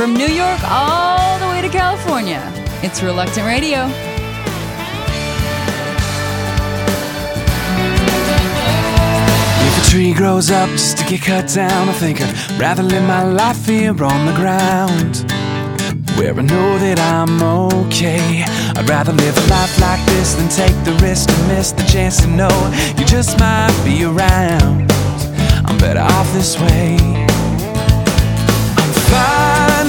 From New York all the way to California, it's Reluctant Radio. If a tree grows up just to get cut down, I think I'd rather live my life here on the ground. Where I know that I'm okay. I'd rather live a life like this than take the risk and miss the chance to know you just might be around. I'm better off this way.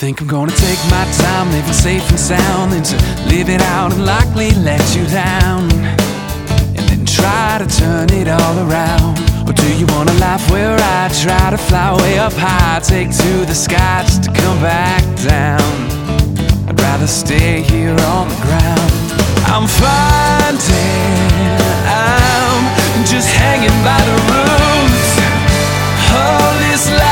think I'm gonna take my time, living safe and sound, than to live it out and likely let you down and then try to turn it all around? Or do you want a life where I try to fly way up high, take to the sky just to come back down? I'd rather stay here on the ground. I'm finding I'm just hanging by the roots of this life,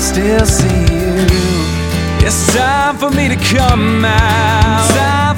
still see you. It's time for me to come out. Time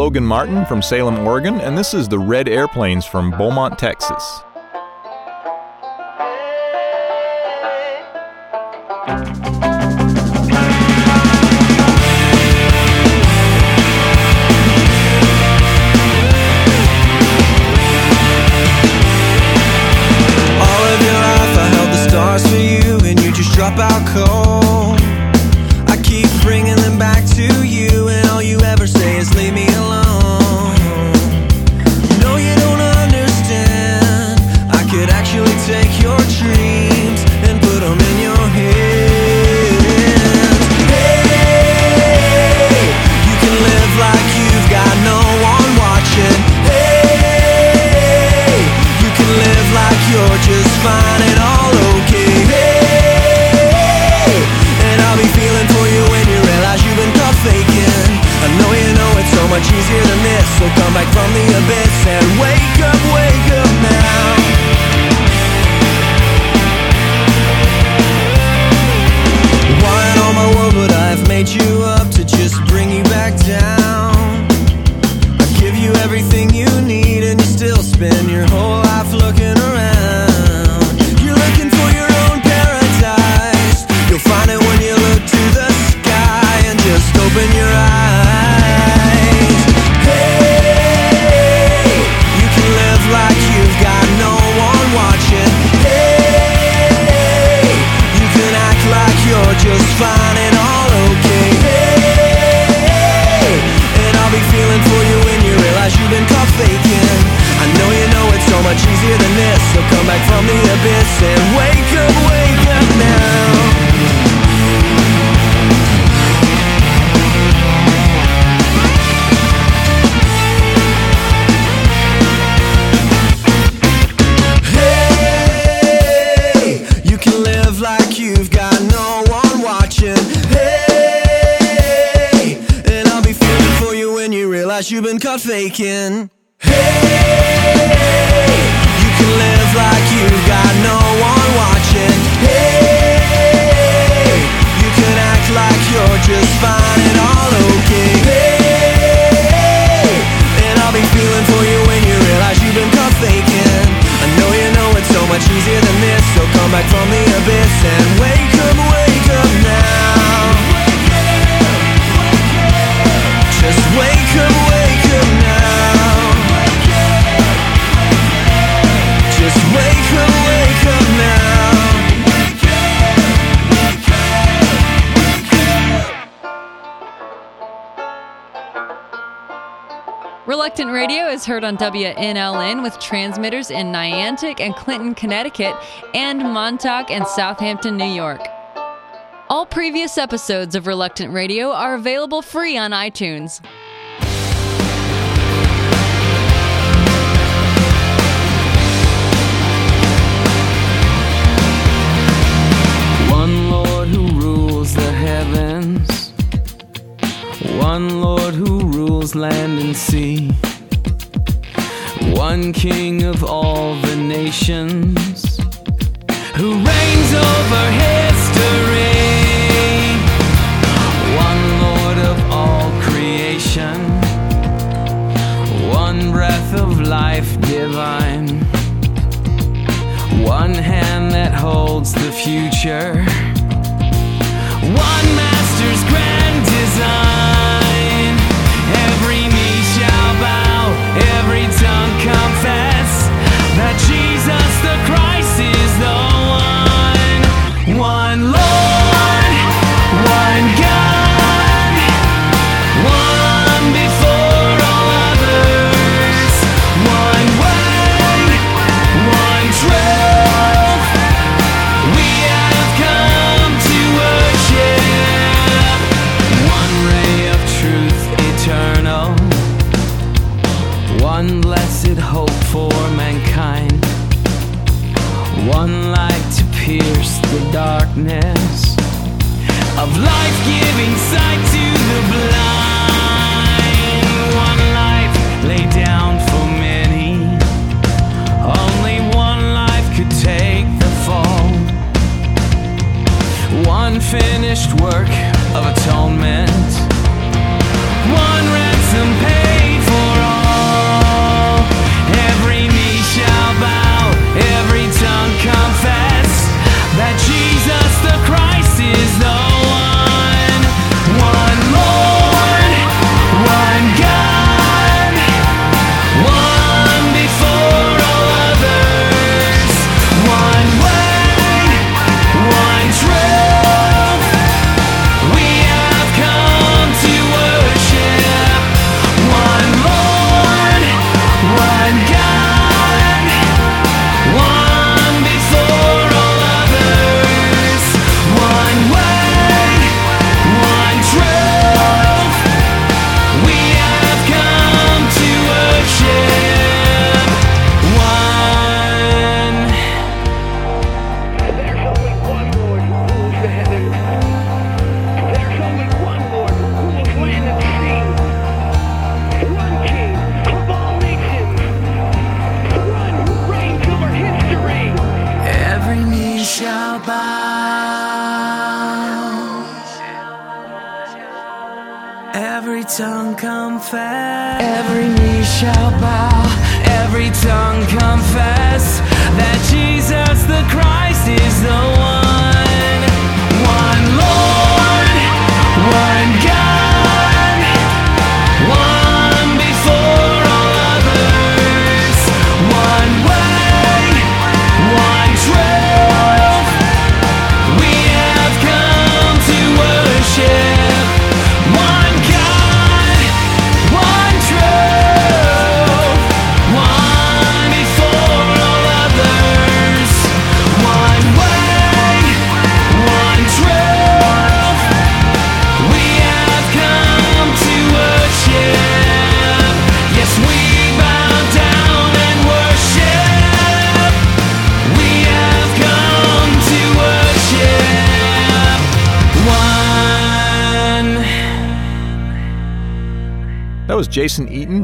Logan Martin from Salem, Oregon, and this is the Red Airplanes from Beaumont, Texas. weekend. is heard on WNLN with transmitters in Niantic and Clinton, Connecticut, and Montauk and Southampton, New York. All previous episodes of Reluctant Radio are available free on iTunes. One Lord who rules the heavens, one Lord who rules land and sea one king of all the nations who reigns over history, one Lord of all creation, one breath of life divine, one hand that holds the future, one master's grand design. Every knee shall bow, every time come.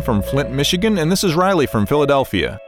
From Flint, Michigan, and this is Riley from Philadelphia.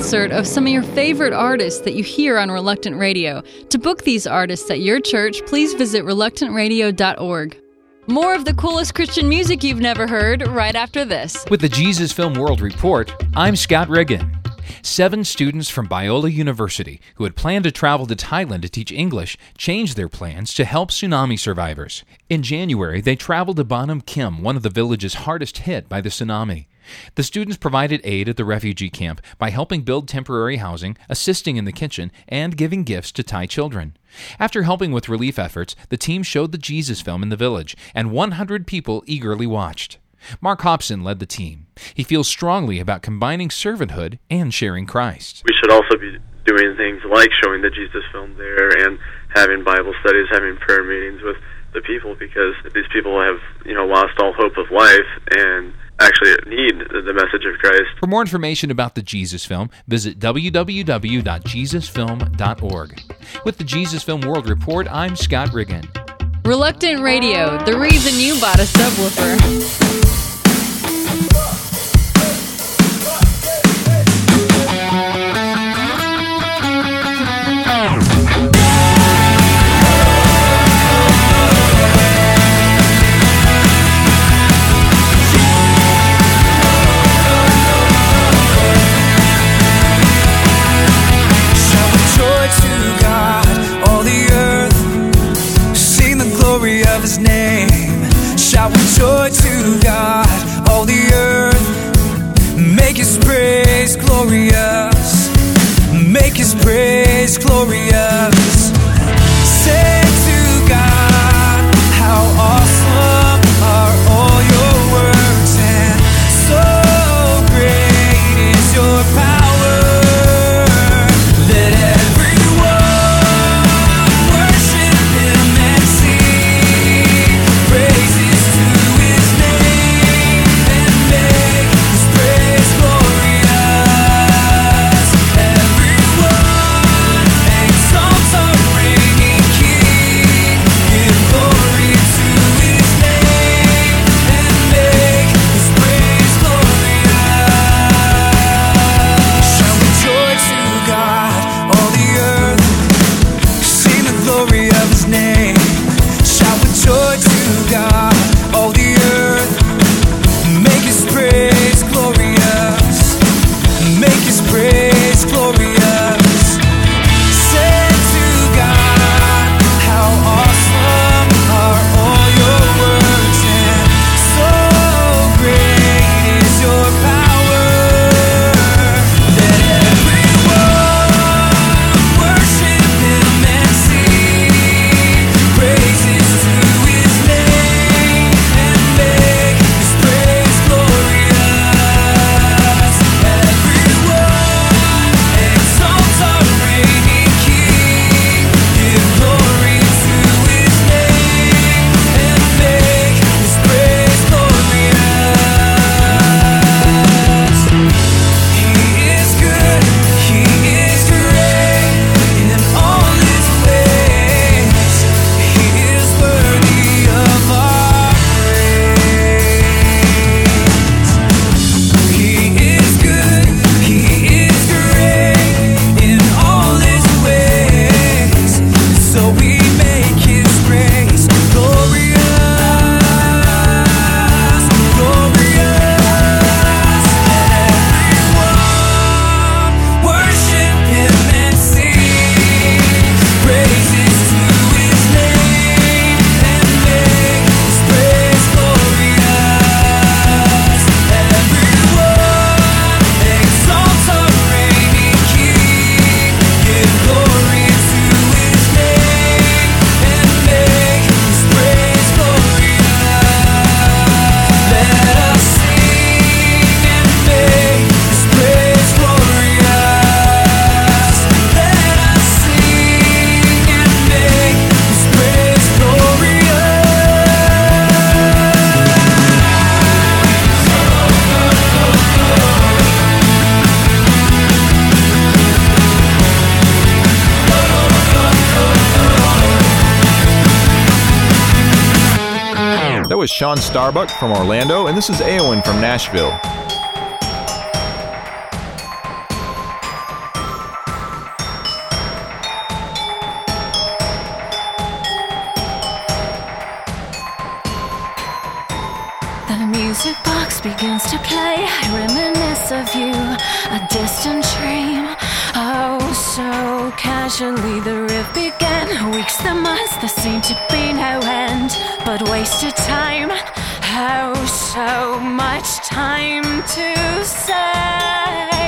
Concert of some of your favorite artists that you hear on Reluctant Radio? To book these artists at your church, please visit reluctantradio.org. More of the coolest Christian music you've never heard right after this. With the Jesus Film World Report, I'm Scott Regan. Seven students from Biola University who had planned to travel to Thailand to teach English changed their plans to help tsunami survivors. In January, they traveled to Ban Nam Khem, one of the villages hardest hit by the tsunami. The students provided aid at the refugee camp by helping build temporary housing, assisting in the kitchen, and giving gifts to Thai children. After helping with relief efforts, the team showed the Jesus film in the village, and 100 people eagerly watched. Mark Hobson led the team. He feels strongly about combining servanthood and sharing Christ. we should also be doing things like showing the Jesus film there and having Bible studies, having prayer meetings with the people because these people have, you know, lost all hope of life and actually need the message of Christ. For more information about the Jesus Film, visit www.jesusfilm.org. With the Jesus Film World Report, I'm Scott Riggin. Reluctant Radio, the reason you bought a subwoofer. Sean Starbuck from Orlando, and this is Aowen from Nashville. music box begins to play. I reminisce of you, a distant dream. Oh, so Casually the riff began. Weeks, the months, there seemed to be no end. But wasted time, oh, so much time to say.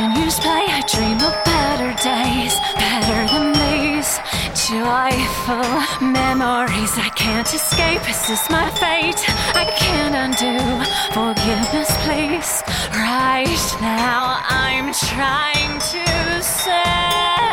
Ten play, I dream of better days, better than these. Joyful memories I can't escape. This is my fate. I can't undo. Forgiveness, please. Right now, I'm trying to say.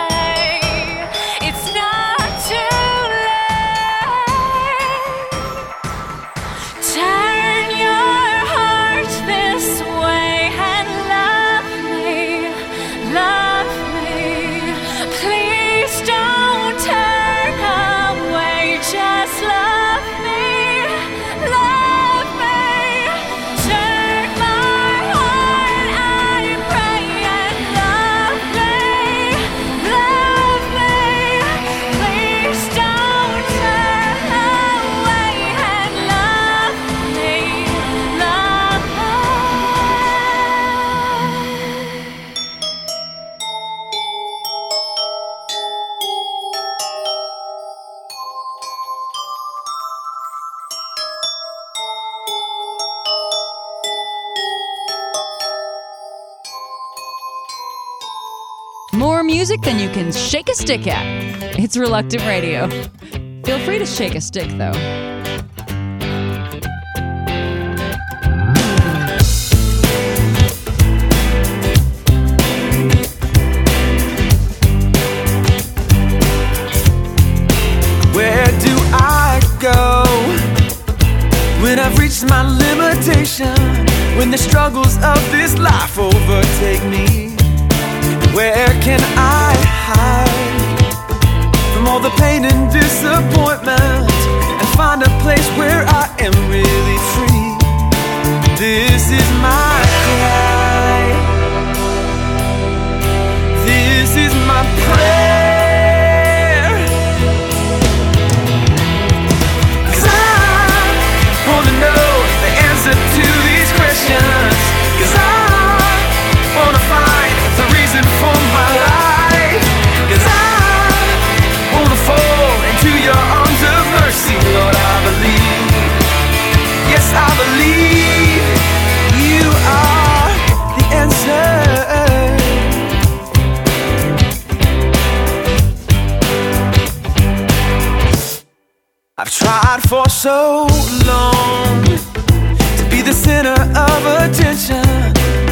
Music than you can shake a stick at. It's Reluctant Radio. Feel free to shake a stick, though. Where do I go when I've reached my limitation? When the struggles of this life overtake me? Where can I hide from all the pain and disappointment and find a place where I am really free? This is my I've tried for so long to be the center of attention.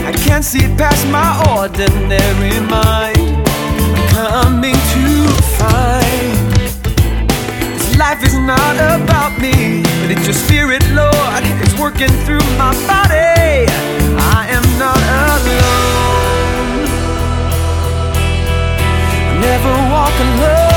I can't see past my ordinary mind. I'm coming to find this life is not about me, but it's your spirit, Lord. It's working through my body. I am not alone. I never walk alone.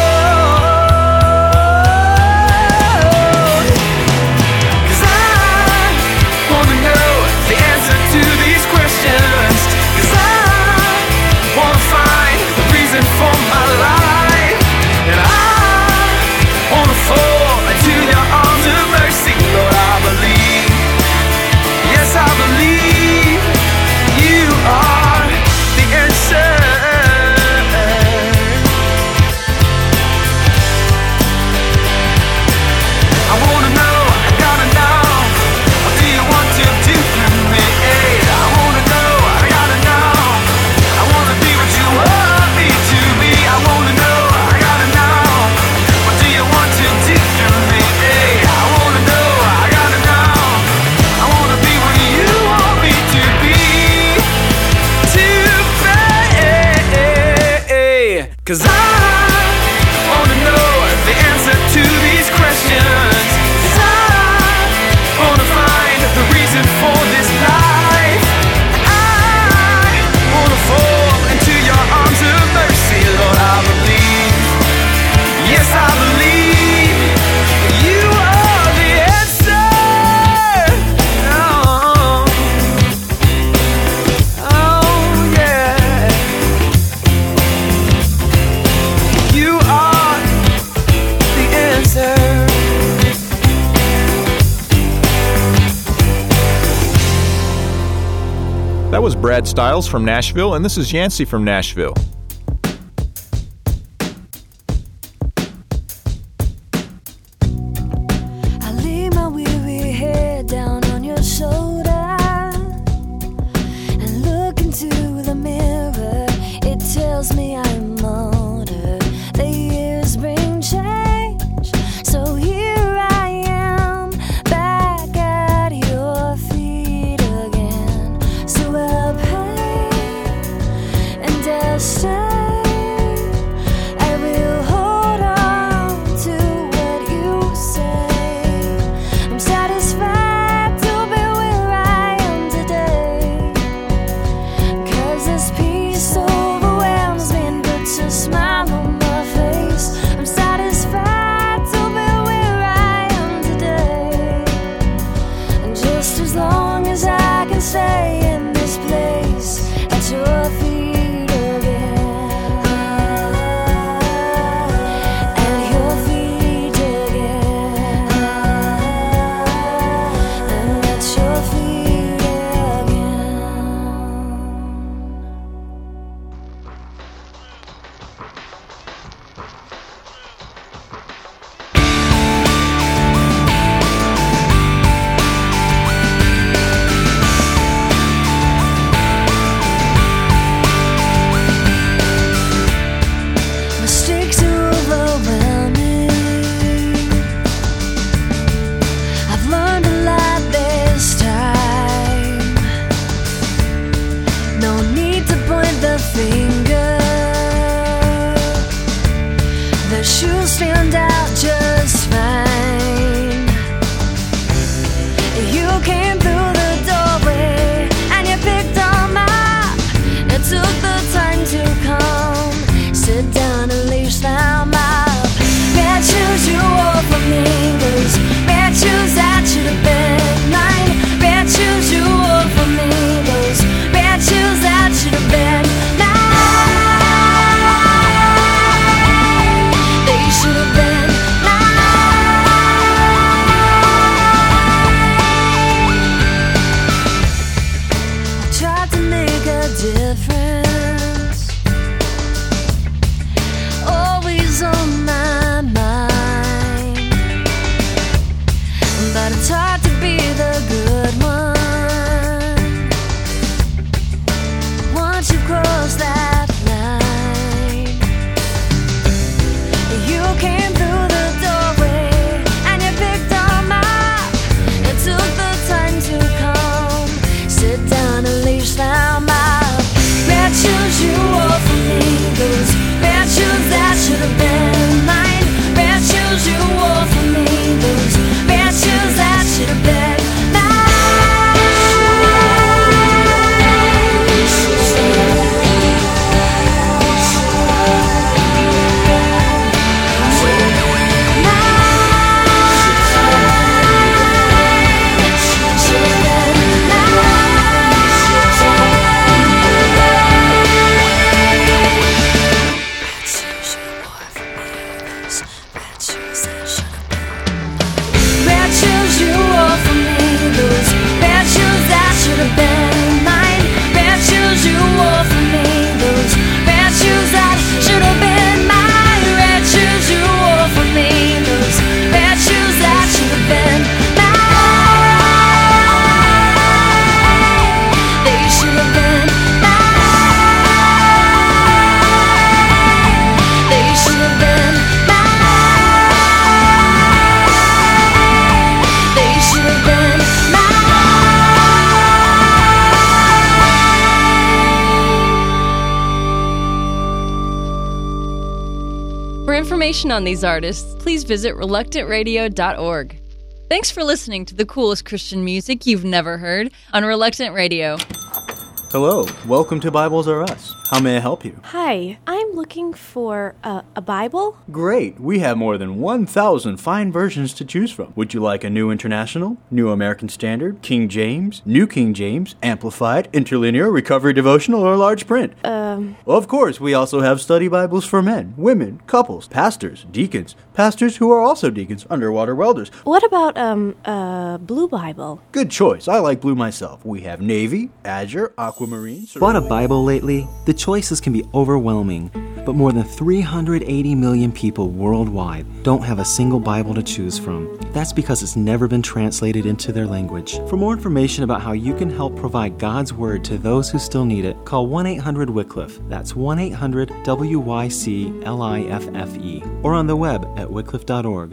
Brad Stiles from Nashville, and this is Yancey from Nashville. Information on these artists, please visit reluctantradio.org. Thanks for listening to the coolest Christian music you've never heard on Reluctant Radio. Hello, welcome to Bibles Are Us. How may I help you? Hi, I'm looking for a, a Bible. Great, we have more than 1,000 fine versions to choose from. Would you like a New International, New American Standard, King James, New King James, Amplified, Interlinear, Recovery Devotional, or large print? Um, Of course, we also have study Bibles for men, women, couples, pastors, deacons, pastors who are also deacons, underwater welders. what about um a Blue Bible? Good choice, I like blue myself. We have Navy, Azure, Aquamarine. Bought a Bible lately? The choices can be overwhelming, but more than 380 million people worldwide don't have a single Bible to choose from. That's because it's never been translated into their language. For more information about how you can help provide God's Word to those who still need it, call 1 800 Wycliffe. That's 1 800 W Y C L I F F E. Or on the web at wycliffe.org.